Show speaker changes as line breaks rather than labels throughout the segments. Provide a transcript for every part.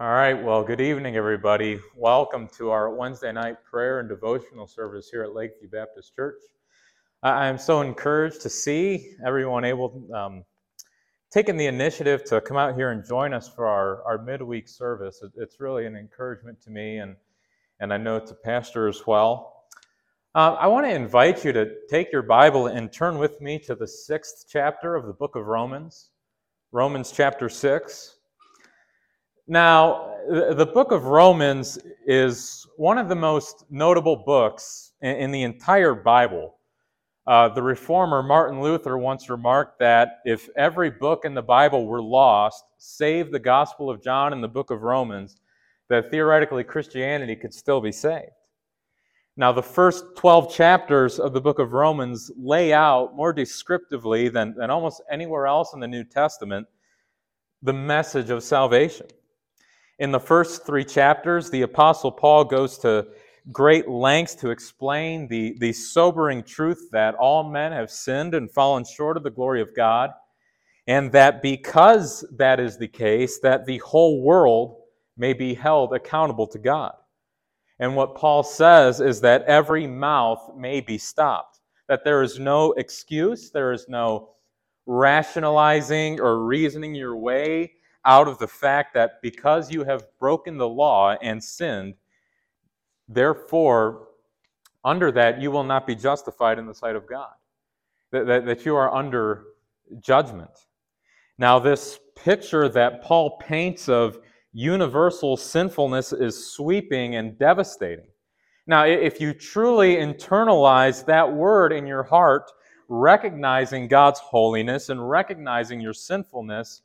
All right, well, good evening, everybody. Welcome to our Wednesday night prayer and devotional service here at Lakeview Baptist Church. I am so encouraged to see everyone able, um, taking the initiative to come out here and join us for our, our midweek service. It's really an encouragement to me, and, and I know to Pastor as well. Uh, I want to invite you to take your Bible and turn with me to the sixth chapter of the book of Romans, Romans chapter 6. Now, the book of Romans is one of the most notable books in the entire Bible. Uh, the reformer Martin Luther once remarked that if every book in the Bible were lost, save the Gospel of John and the book of Romans, that theoretically Christianity could still be saved. Now, the first 12 chapters of the book of Romans lay out more descriptively than, than almost anywhere else in the New Testament the message of salvation. In the first three chapters, the Apostle Paul goes to great lengths to explain the, the sobering truth that all men have sinned and fallen short of the glory of God, and that because that is the case, that the whole world may be held accountable to God. And what Paul says is that every mouth may be stopped, that there is no excuse, there is no rationalizing or reasoning your way out of the fact that because you have broken the law and sinned, therefore, under that, you will not be justified in the sight of God, that, that, that you are under judgment. Now, this picture that Paul paints of universal sinfulness is sweeping and devastating. Now, if you truly internalize that word in your heart, recognizing God's holiness and recognizing your sinfulness,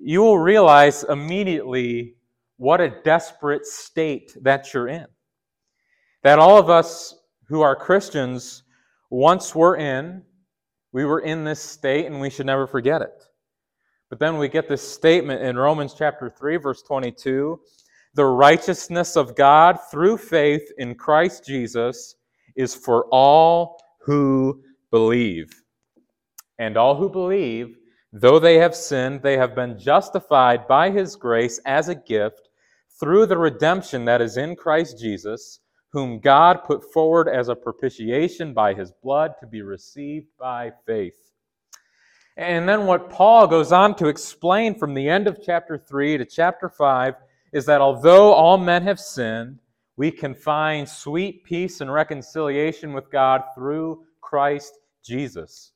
you will realize immediately what a desperate state that you're in. That all of us who are Christians once were in, we were in this state and we should never forget it. But then we get this statement in Romans chapter 3, verse 22 the righteousness of God through faith in Christ Jesus is for all who believe. And all who believe Though they have sinned, they have been justified by his grace as a gift through the redemption that is in Christ Jesus, whom God put forward as a propitiation by his blood to be received by faith. And then what Paul goes on to explain from the end of chapter 3 to chapter 5 is that although all men have sinned, we can find sweet peace and reconciliation with God through Christ Jesus.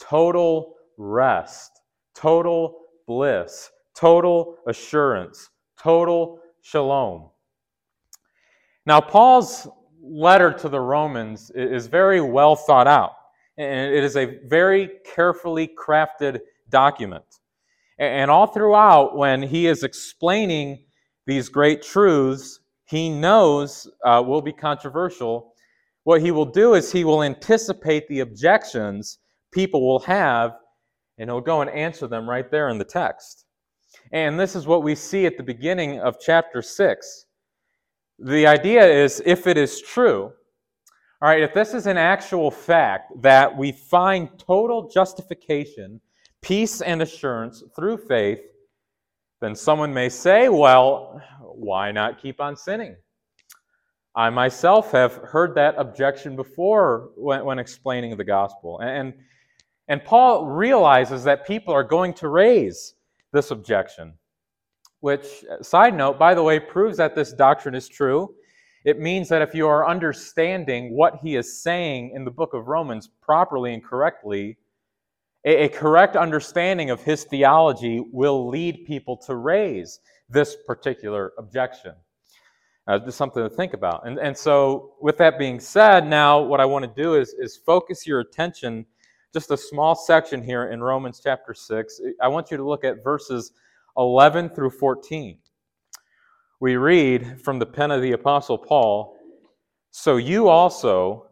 Total rest, total bliss, total assurance, total shalom. Now, Paul's letter to the Romans is very well thought out, and it is a very carefully crafted document. And all throughout, when he is explaining these great truths, he knows uh, will be controversial. What he will do is he will anticipate the objections people will have and he'll go and answer them right there in the text. And this is what we see at the beginning of chapter 6. The idea is if it is true, all right, if this is an actual fact that we find total justification, peace, and assurance through faith, then someone may say, well, why not keep on sinning? I myself have heard that objection before when, when explaining the gospel. And, and Paul realizes that people are going to raise this objection, which, side note, by the way, proves that this doctrine is true. It means that if you are understanding what he is saying in the book of Romans properly and correctly, a, a correct understanding of his theology will lead people to raise this particular objection. Uh, just something to think about. And, and so, with that being said, now what I want to do is, is focus your attention just a small section here in Romans chapter 6. I want you to look at verses 11 through 14. We read from the pen of the Apostle Paul So you also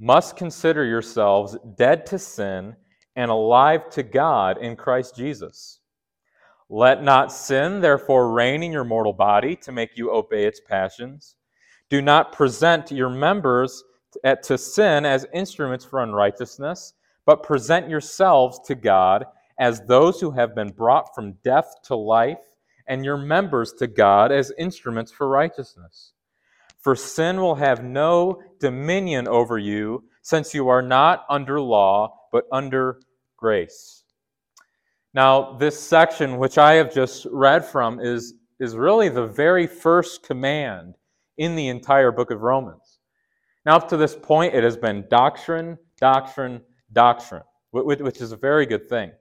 must consider yourselves dead to sin and alive to God in Christ Jesus. Let not sin, therefore, reign in your mortal body to make you obey its passions. Do not present your members to sin as instruments for unrighteousness but present yourselves to God as those who have been brought from death to life, and your members to God as instruments for righteousness. For sin will have no dominion over you, since you are not under law, but under grace. Now, this section, which I have just read from, is, is really the very first command in the entire book of Romans. Now, up to this point, it has been doctrine, doctrine, doctrine, which is a very good thing.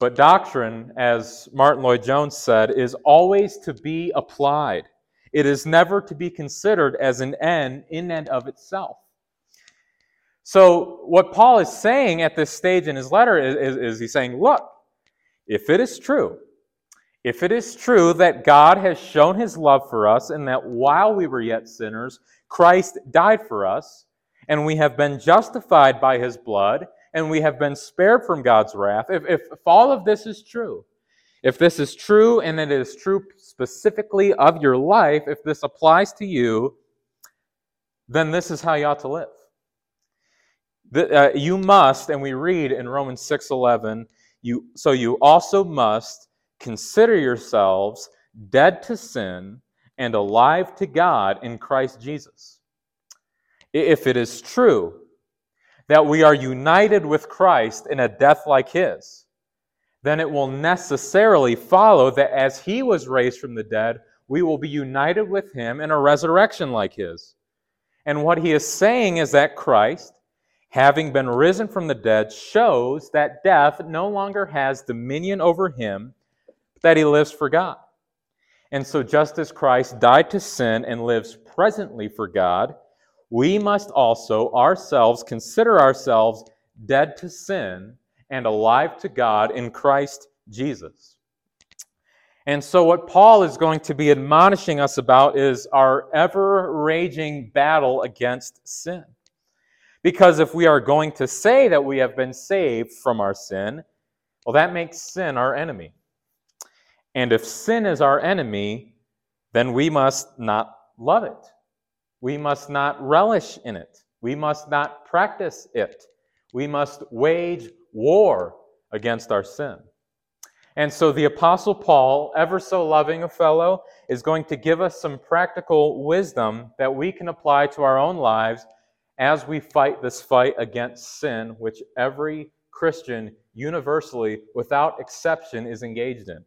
But doctrine, as Martyn Lloyd-Jones said, is always to be applied. It is never to be considered as an end in and of itself. So, what Paul is saying at this stage in his letter is, is, is he's saying, look, if it is true, if it is true that God has shown his love for us and that while we were yet sinners, Christ died for us, and we have been justified by his blood, and we have been spared from God's wrath, if, if, if all of this is true, if this is true and it is true specifically of your life, if this applies to you, then this is how you ought to live. The, uh, you must, and we read in Romans 6:11, you so you also must consider yourselves dead to sin and alive to God in Christ Jesus. If it is true that we are united with Christ in a death like his, then it will necessarily follow that as he was raised from the dead, we will be united with him in a resurrection like his. And what he is saying is that Christ, having been risen from the dead, shows that death no longer has dominion over him, but that he lives for God. And so, just as Christ died to sin and lives presently for God, we must also ourselves consider ourselves dead to sin and alive to God in Christ Jesus. And so, what Paul is going to be admonishing us about is our ever raging battle against sin. Because if we are going to say that we have been saved from our sin, well, that makes sin our enemy. And if sin is our enemy, then we must not love it. We must not relish in it. We must not practice it. We must wage war against our sin. And so the Apostle Paul, ever so loving a fellow, is going to give us some practical wisdom that we can apply to our own lives as we fight this fight against sin, which every Christian universally, without exception, is engaged in.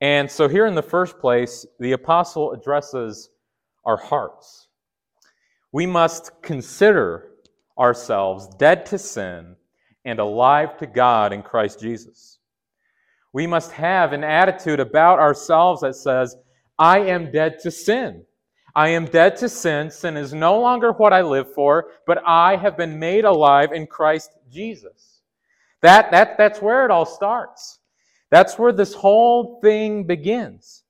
And so, here in the first place, the apostle addresses our hearts. We must consider ourselves dead to sin and alive to God in Christ Jesus. We must have an attitude about ourselves that says, I am dead to sin. I am dead to sin. Sin is no longer what I live for, but I have been made alive in Christ Jesus. That, that, that's where it all starts. That's where this whole thing begins.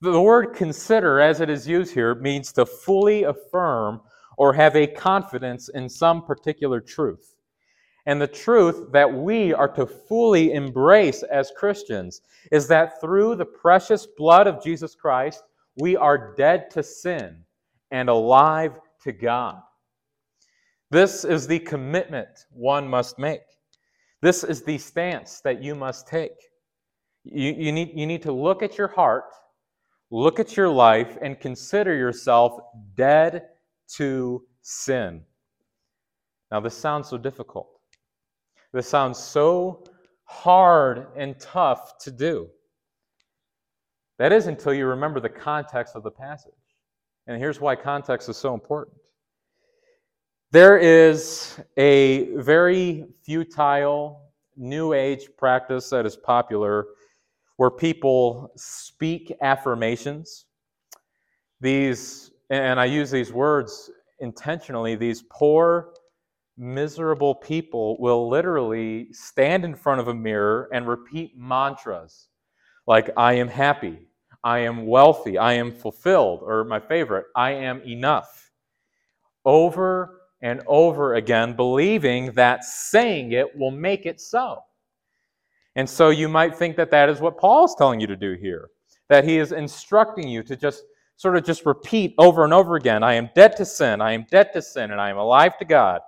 The word consider, as it is used here, means to fully affirm or have a confidence in some particular truth. And the truth that we are to fully embrace as Christians is that through the precious blood of Jesus Christ, we are dead to sin and alive to God. This is the commitment one must make. This is the stance that you must take. You, you, need, you need to look at your heart, look at your life, and consider yourself dead to sin. Now, this sounds so difficult. This sounds so hard and tough to do. That is until you remember the context of the passage. And here's why context is so important. There is a very futile New Age practice that is popular where people speak affirmations. These, and I use these words intentionally, these poor, miserable people will literally stand in front of a mirror and repeat mantras like, I am happy, I am wealthy, I am fulfilled, or my favorite, I am enough. Over and over again, believing that saying it will make it so. And so you might think that that is what Paul's telling you to do here, that he is instructing you to just sort of just repeat over and over again I am dead to sin, I am dead to sin, and I am alive to God.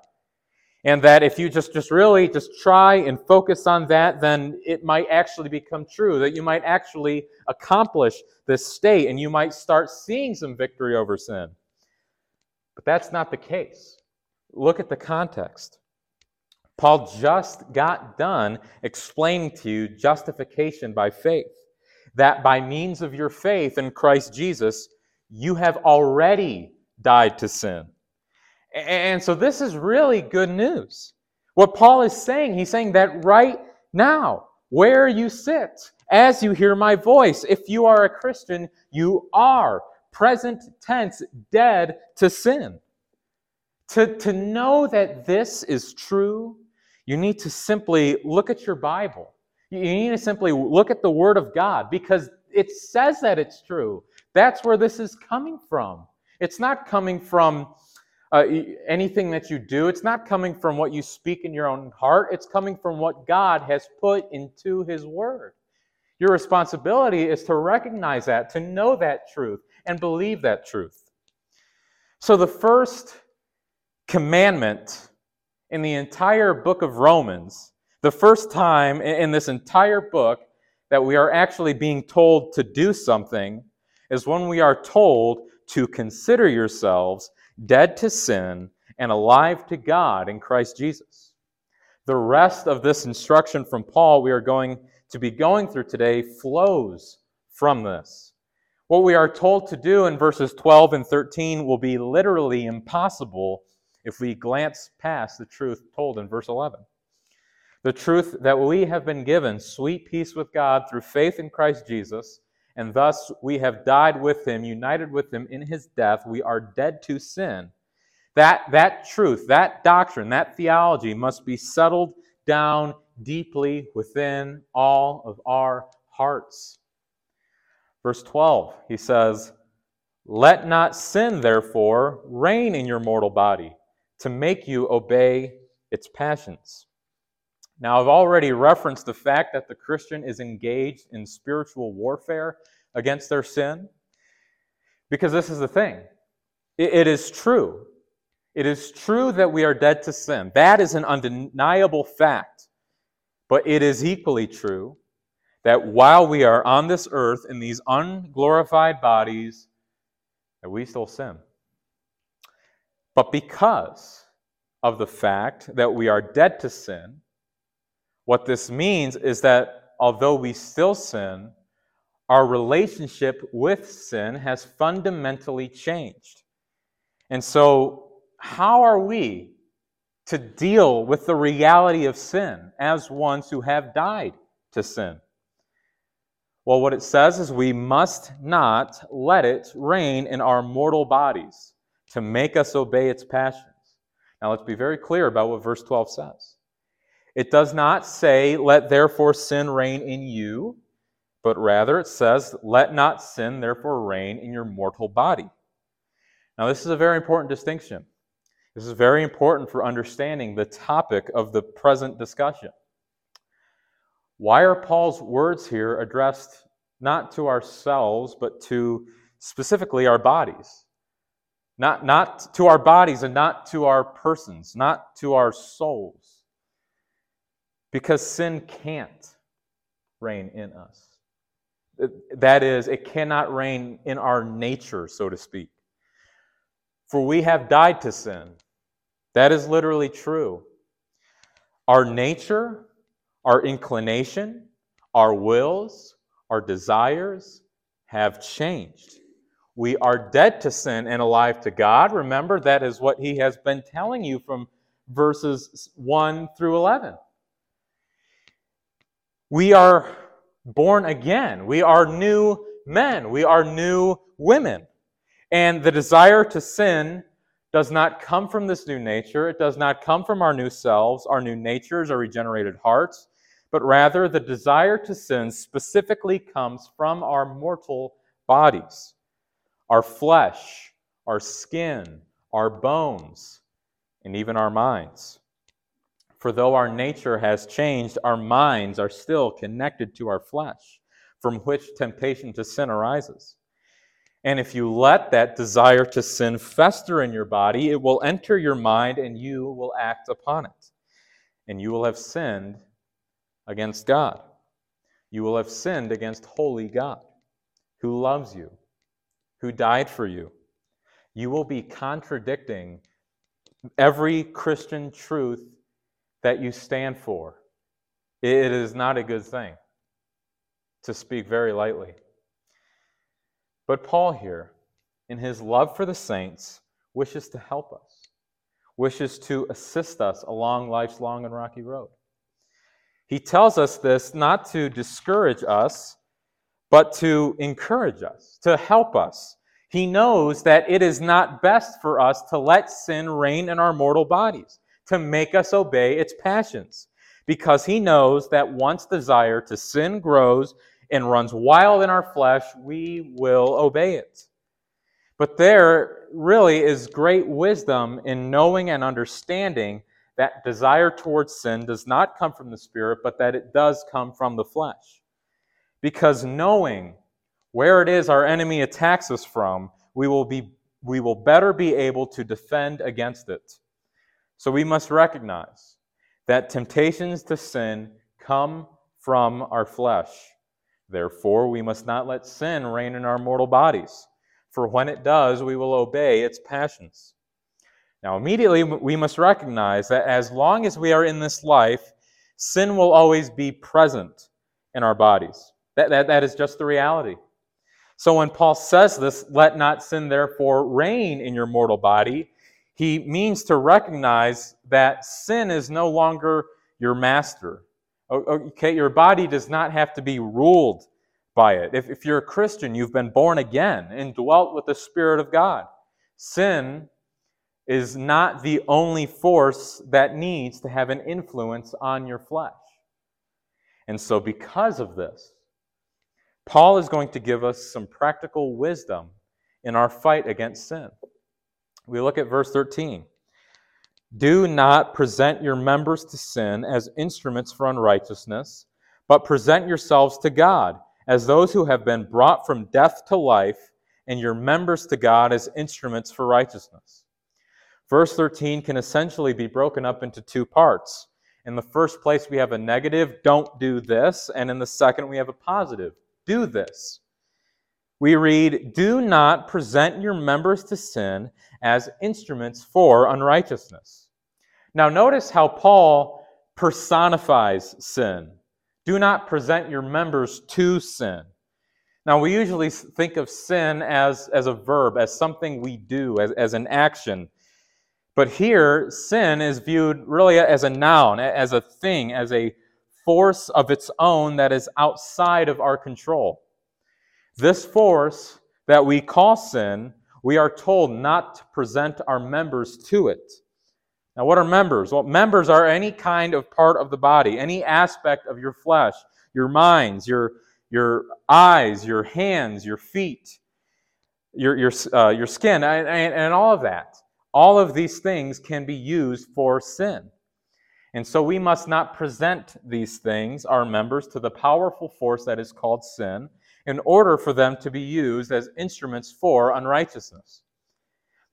And that if you just, just really just try and focus on that, then it might actually become true, that you might actually accomplish this state and you might start seeing some victory over sin. But that's not the case. Look at the context. Paul just got done explaining to you justification by faith. That by means of your faith in Christ Jesus, you have already died to sin. And so this is really good news. What Paul is saying, he's saying that right now, where you sit, as you hear my voice, if you are a Christian, you are present tense dead to sin. To, to know that this is true, you need to simply look at your Bible. You need to simply look at the Word of God because it says that it's true. That's where this is coming from. It's not coming from uh, anything that you do. It's not coming from what you speak in your own heart. It's coming from what God has put into His Word. Your responsibility is to recognize that, to know that truth, and believe that truth. So, the first commandment in the entire book of Romans, the first time in this entire book that we are actually being told to do something, is when we are told to consider yourselves dead to sin and alive to God in Christ Jesus. The rest of this instruction from Paul we are going to be going through today flows from this. What we are told to do in verses 12 and 13 will be literally impossible if we glance past the truth told in verse 11. The truth that we have been given sweet peace with God through faith in Christ Jesus and thus we have died with him, united with him in his death. We are dead to sin. That, that truth, that doctrine, that theology must be settled down deeply within all of our hearts. Verse 12, he says, Let not sin, therefore, reign in your mortal body to make you obey its passions. Now, I've already referenced the fact that the Christian is engaged in spiritual warfare against their sin because this is the thing it, it is true. It is true that we are dead to sin. That is an undeniable fact. But it is equally true that while we are on this earth in these unglorified bodies, that we still sin. But because of the fact that we are dead to sin, what this means is that although we still sin, our relationship with sin has fundamentally changed. And so, how are we to deal with the reality of sin as ones who have died to sin? Well, what it says is we must not let it reign in our mortal bodies to make us obey its passions. Now, let's be very clear about what verse 12 says. It does not say, Let therefore sin reign in you, but rather it says, Let not sin therefore reign in your mortal body. Now, this is a very important distinction. This is very important for understanding the topic of the present discussion. Why are Paul's words here addressed not to ourselves, but to specifically our bodies? Not, not to our bodies and not to our persons, not to our souls. Because sin can't reign in us. That is, it cannot reign in our nature, so to speak. For we have died to sin. That is literally true. Our nature, our inclination, our wills, our desires have changed. We are dead to sin and alive to God. Remember, that is what he has been telling you from verses 1 through 11. We are born again. We are new men. We are new women. And the desire to sin does not come from this new nature. It does not come from our new selves, our new natures, our regenerated hearts, but rather the desire to sin specifically comes from our mortal bodies, our flesh, our skin, our bones, and even our minds. For though our nature has changed, our minds are still connected to our flesh, from which temptation to sin arises. And if you let that desire to sin fester in your body, it will enter your mind and you will act upon it. And you will have sinned against God. You will have sinned against holy God, who loves you, who died for you. You will be contradicting every Christian truth that you stand for. It is not a good thing, to speak very lightly. But Paul here, in his love for the saints, wishes to help us, wishes to assist us along life's long and rocky road. He tells us this not to discourage us, but to encourage us, to help us. He knows that it is not best for us to let sin reign in our mortal bodies, to make us obey its passions, because he knows that once desire to sin grows, and runs wild in our flesh, we will obey it. But there really is great wisdom in knowing and understanding that desire towards sin does not come from the Spirit, but that it does come from the flesh. Because knowing where it is our enemy attacks us from, we will, be, we will better be able to defend against it. So we must recognize that temptations to sin come from our flesh. Therefore, we must not let sin reign in our mortal bodies, for when it does, we will obey its passions. Now, immediately, we must recognize that as long as we are in this life, sin will always be present in our bodies. That, that, that is just the reality. So, when Paul says this, let not sin therefore reign in your mortal body, he means to recognize that sin is no longer your master. Okay, your body does not have to be ruled by it. If, if you're a Christian, you've been born again and dwelt with the Spirit of God. Sin is not the only force that needs to have an influence on your flesh. And so, because of this, Paul is going to give us some practical wisdom in our fight against sin. We look at verse 13. Do not present your members to sin as instruments for unrighteousness, but present yourselves to God as those who have been brought from death to life, and your members to God as instruments for righteousness. Verse 13 can essentially be broken up into two parts. In the first place, we have a negative, don't do this, and in the second, we have a positive, do this. We read, Do not present your members to sin as instruments for unrighteousness. Now, notice how Paul personifies sin. Do not present your members to sin. Now, we usually think of sin as, as a verb, as something we do, as, as an action. But here, sin is viewed really as a noun, as a thing, as a force of its own that is outside of our control. This force that we call sin, we are told not to present our members to it. Now, what are members? Well, members are any kind of part of the body, any aspect of your flesh, your minds, your, your eyes, your hands, your feet, your, your, uh, your skin, and, and all of that. All of these things can be used for sin. And so we must not present these things, our members, to the powerful force that is called sin in order for them to be used as instruments for unrighteousness.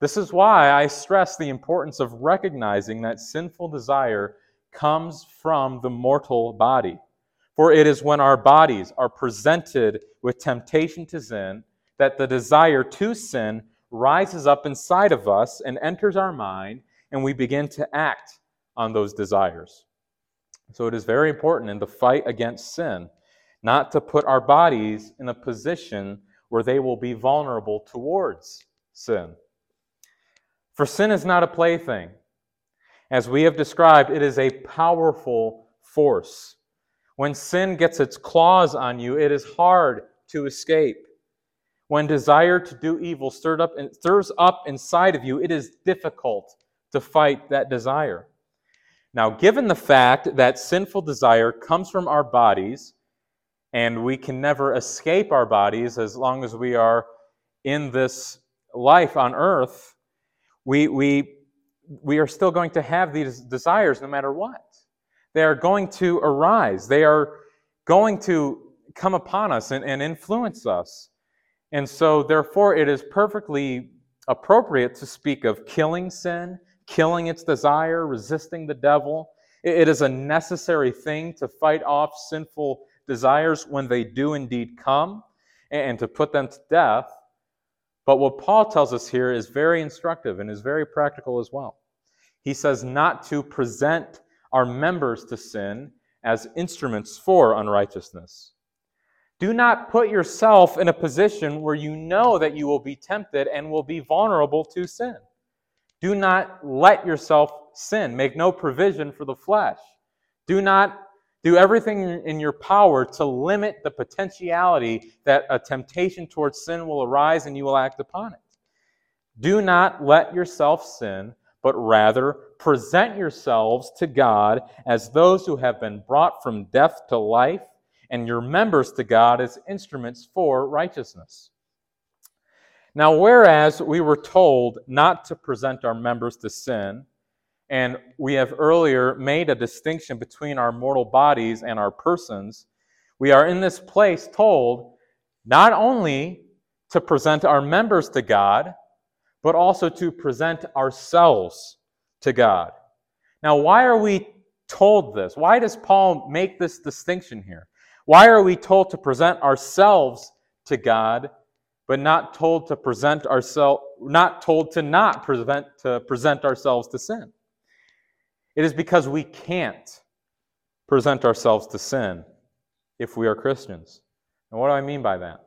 This is why I stress the importance of recognizing that sinful desire comes from the mortal body. For it is when our bodies are presented with temptation to sin that the desire to sin rises up inside of us and enters our mind, and we begin to act on those desires. So it is very important in the fight against sin not to put our bodies in a position where they will be vulnerable towards sin. For sin is not a plaything. As we have described, it is a powerful force. When sin gets its claws on you, it is hard to escape. When desire to do evil stirred up, and stirs up inside of you, it is difficult to fight that desire. Now, given the fact that sinful desire comes from our bodies, and we can never escape our bodies as long as we are in this life on earth, we, we, we are still going to have these desires no matter what. They are going to arise, they are going to come upon us and, and influence us. And so, therefore, it is perfectly appropriate to speak of killing sin, killing its desire, resisting the devil. It is a necessary thing to fight off sinful desires when they do indeed come and to put them to death. But what Paul tells us here is very instructive and is very practical as well. He says not to present our members to sin as instruments for unrighteousness. Do not put yourself in a position where you know that you will be tempted and will be vulnerable to sin. Do not let yourself sin. Make no provision for the flesh. Do not do everything in your power to limit the potentiality that a temptation towards sin will arise and you will act upon it. Do not let yourself sin, but rather present yourselves to God as those who have been brought from death to life and your members to God as instruments for righteousness. Now, whereas we were told not to present our members to sin, and we have earlier made a distinction between our mortal bodies and our persons, we are in this place told not only to present our members to God, but also to present ourselves to God. Now, why are we told this? Why does Paul make this distinction here? Why are we told to present ourselves to God, but not told to present ourselves, not told to not present, to present ourselves to sin? It is because we can't present ourselves to sin if we are Christians. And what do I mean by that?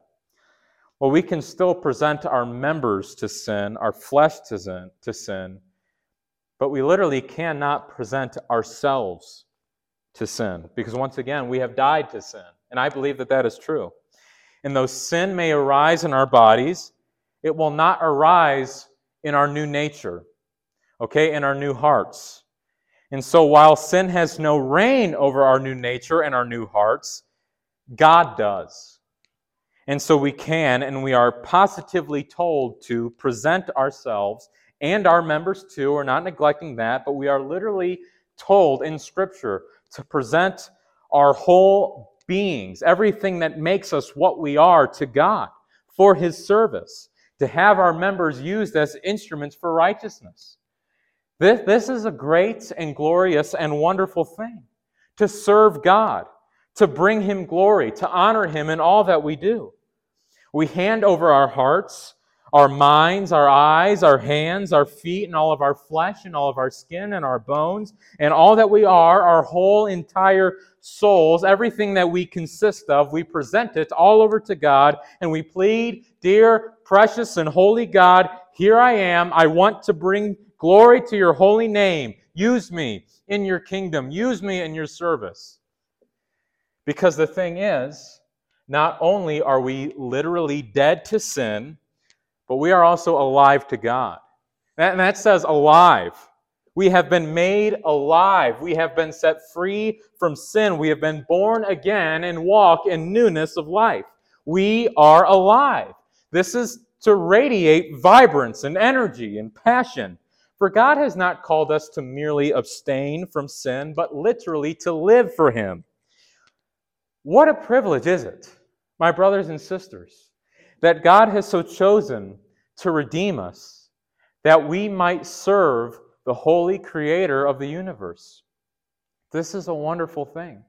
Well, we can still present our members to sin, our flesh to sin, to sin, but we literally cannot present ourselves to sin because once again, we have died to sin. And I believe that that is true. And though sin may arise in our bodies, it will not arise in our new nature, okay, in our new hearts. And so while sin has no reign over our new nature and our new hearts, God does. And so we can and we are positively told to present ourselves and our members too. We're not neglecting that, but we are literally told in Scripture to present our whole beings, everything that makes us what we are to God for His service, to have our members used as instruments for righteousness. This, this is a great and glorious and wonderful thing to serve God, to bring Him glory, to honor Him in all that we do. We hand over our hearts our minds, our eyes, our hands, our feet, and all of our flesh, and all of our skin, and our bones, and all that we are, our whole entire souls, everything that we consist of, we present it all over to God, and we plead, Dear, precious, and holy God, here I am. I want to bring glory to your holy name. Use me in your kingdom, use me in your service. Because the thing is, not only are we literally dead to sin, but we are also alive to God. And that says alive. We have been made alive. We have been set free from sin. We have been born again and walk in newness of life. We are alive. This is to radiate vibrance and energy and passion. For God has not called us to merely abstain from sin, but literally to live for Him. What a privilege is it, my brothers and sisters, that God has so chosen to redeem us, that we might serve the holy creator of the universe. This is a wonderful thing.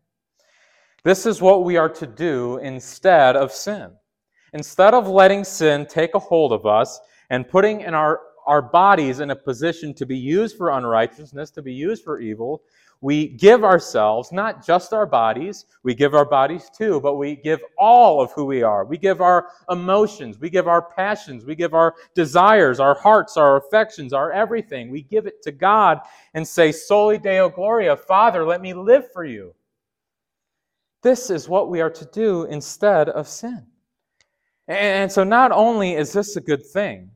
This is what we are to do instead of sin. Instead of letting sin take a hold of us and putting in our, our bodies in a position to be used for unrighteousness, to be used for evil, we give ourselves, not just our bodies, we give our bodies too, but we give all of who we are. We give our emotions, we give our passions, we give our desires, our hearts, our affections, our everything. We give it to God and say, Soli Deo Gloria, Father, let me live for you. This is what we are to do instead of sin. And so, not only is this a good thing,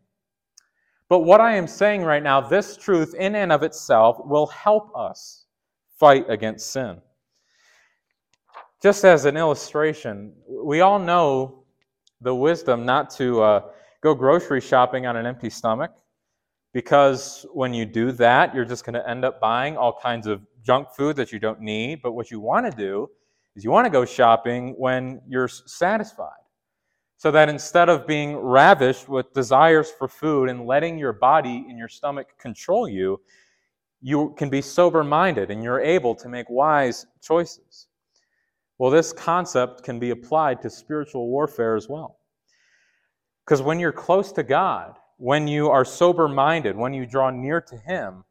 but what I am saying right now, this truth in and of itself will help us fight against sin. Just as an illustration, we all know the wisdom not to uh, go grocery shopping on an empty stomach because when you do that, you're just going to end up buying all kinds of junk food that you don't need. But what you want to do is you want to go shopping when you're satisfied. So that instead of being ravished with desires for food and letting your body and your stomach control you, you can be sober minded and you're able to make wise choices. Well, this concept can be applied to spiritual warfare as well. Because when you're close to God, when you are sober minded, when you draw near to Him,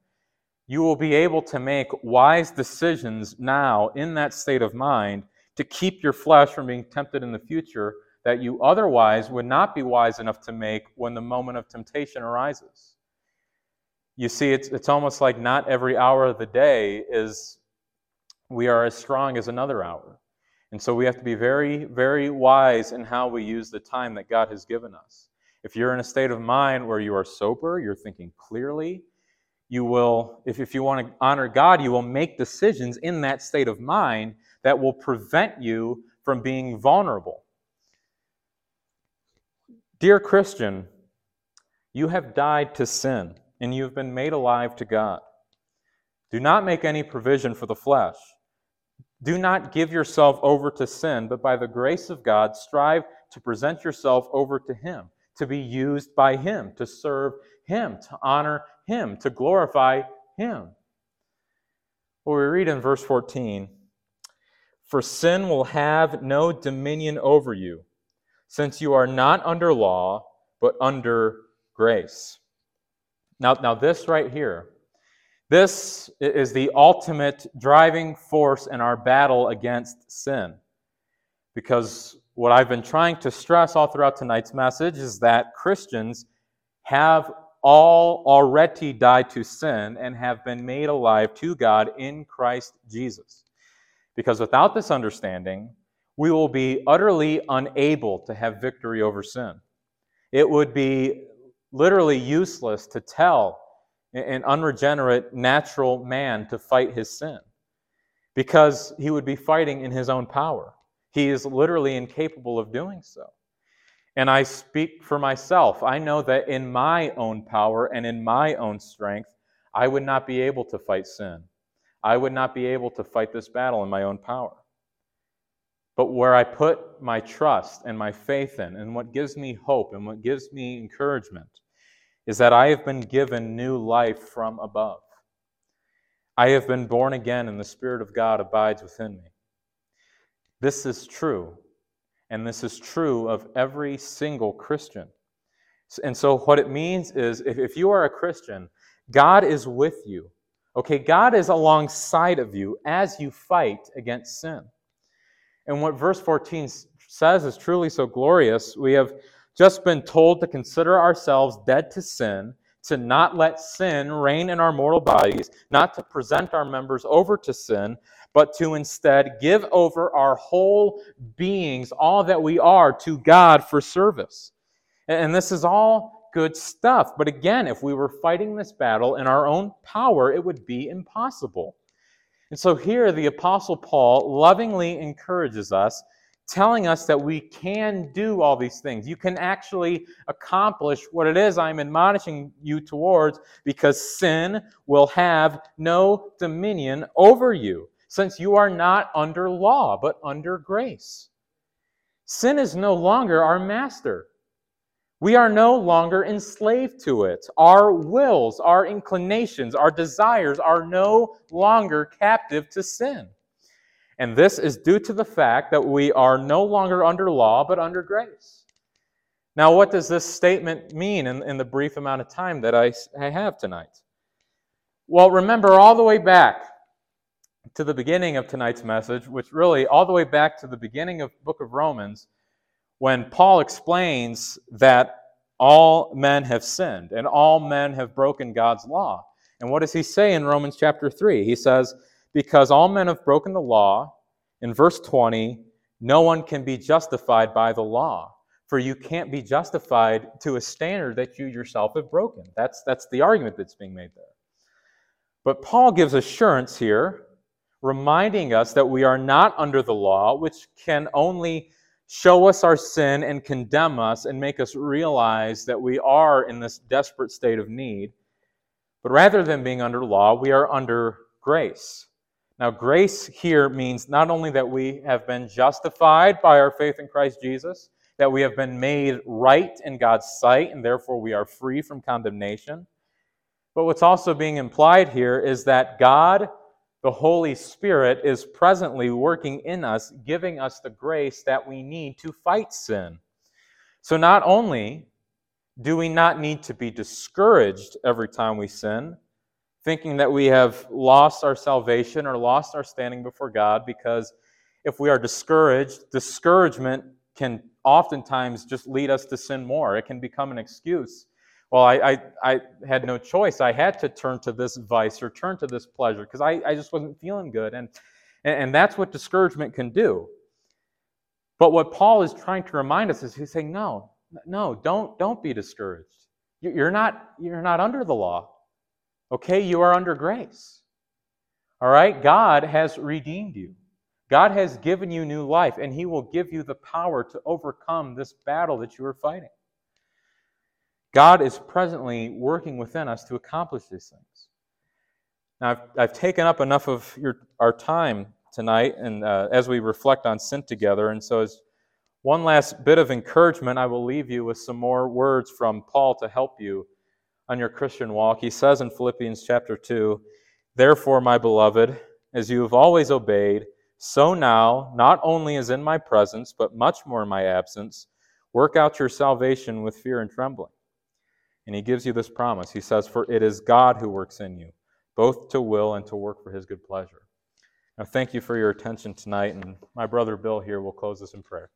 you will be able to make wise decisions now in that state of mind to keep your flesh from being tempted in the future that you otherwise would not be wise enough to make when the moment of temptation arises. You see, it's, it's almost like not every hour of the day is we are as strong as another hour. And so we have to be very, very wise in how we use the time that God has given us. If you're in a state of mind where you are sober, you're thinking clearly, you will, if, if you want to honor God, you will make decisions in that state of mind that will prevent you from being vulnerable. Dear Christian, you have died to sin and you have been made alive to God. Do not make any provision for the flesh. Do not give yourself over to sin, but by the grace of God, strive to present yourself over to Him, to be used by Him, to serve Him, to honor Him, to glorify Him. Well, we read in verse 14 For sin will have no dominion over you since you are not under law, but under grace. Now, now this right here, this is the ultimate driving force in our battle against sin. Because what I've been trying to stress all throughout tonight's message is that Christians have all already died to sin and have been made alive to God in Christ Jesus. Because without this understanding, we will be utterly unable to have victory over sin. It would be literally useless to tell an unregenerate natural man to fight his sin because he would be fighting in his own power. He is literally incapable of doing so. And I speak for myself. I know that in my own power and in my own strength, I would not be able to fight sin. I would not be able to fight this battle in my own power. But where I put my trust and my faith in, and what gives me hope and what gives me encouragement, is that I have been given new life from above. I have been born again, and the Spirit of God abides within me. This is true, and this is true of every single Christian. And so, what it means is if, you are a Christian, God is with you. Okay, God is alongside of you as you fight against sin. And what verse 14 says is truly so glorious. We have just been told to consider ourselves dead to sin, to not let sin reign in our mortal bodies, not to present our members over to sin, but to instead give over our whole beings, all that we are, to God for service. And this is all good stuff. But again, if we were fighting this battle in our own power, it would be impossible. And so here the Apostle Paul lovingly encourages us, telling us that we can do all these things. You can actually accomplish what it is I'm admonishing you towards because sin will have no dominion over you, since you are not under law, but under grace. Sin is no longer our master. We are no longer enslaved to it. Our wills, our inclinations, our desires are no longer captive to sin. And this is due to the fact that we are no longer under law, but under grace. Now, what does this statement mean in, in the brief amount of time that I, I have tonight? Well, remember all the way back to the beginning of tonight's message, which really all the way back to the beginning of book of Romans, when Paul explains that all men have sinned and all men have broken God's law. And what does he say in Romans chapter 3? He says, Because all men have broken the law, in verse 20, no one can be justified by the law. For you can't be justified to a standard that you yourself have broken. That's, that's the argument that's being made there. But Paul gives assurance here, reminding us that we are not under the law, which can only show us our sin and condemn us and make us realize that we are in this desperate state of need. But rather than being under law, we are under grace. Now, grace here means not only that we have been justified by our faith in Christ Jesus, that we have been made right in God's sight, and therefore we are free from condemnation. But what's also being implied here is that God, the Holy Spirit, is presently working in us, giving us the grace that we need to fight sin. So not only do we not need to be discouraged every time we sin, thinking that we have lost our salvation or lost our standing before God, because if we are discouraged, discouragement can oftentimes just lead us to sin more. It can become an excuse. Well, I, I, I had no choice. I had to turn to this vice or turn to this pleasure because I, I just wasn't feeling good. And, and that's what discouragement can do. But what Paul is trying to remind us is he's saying, no, no, don't, don't be discouraged. You're not, you're not under the law. Okay, you are under grace. All right, God has redeemed you. God has given you new life, and He will give you the power to overcome this battle that you are fighting. God is presently working within us to accomplish these things. Now, I've, I've taken up enough of your, our time tonight, and uh, as we reflect on sin together, and so as one last bit of encouragement, I will leave you with some more words from Paul to help you on your Christian walk. He says in Philippians chapter 2, Therefore, my beloved, as you have always obeyed, so now, not only as in my presence, but much more in my absence, work out your salvation with fear and trembling. And he gives you this promise. He says, For it is God who works in you, both to will and to work for his good pleasure. Now, thank you for your attention tonight, and my brother Bill here will close us in prayer.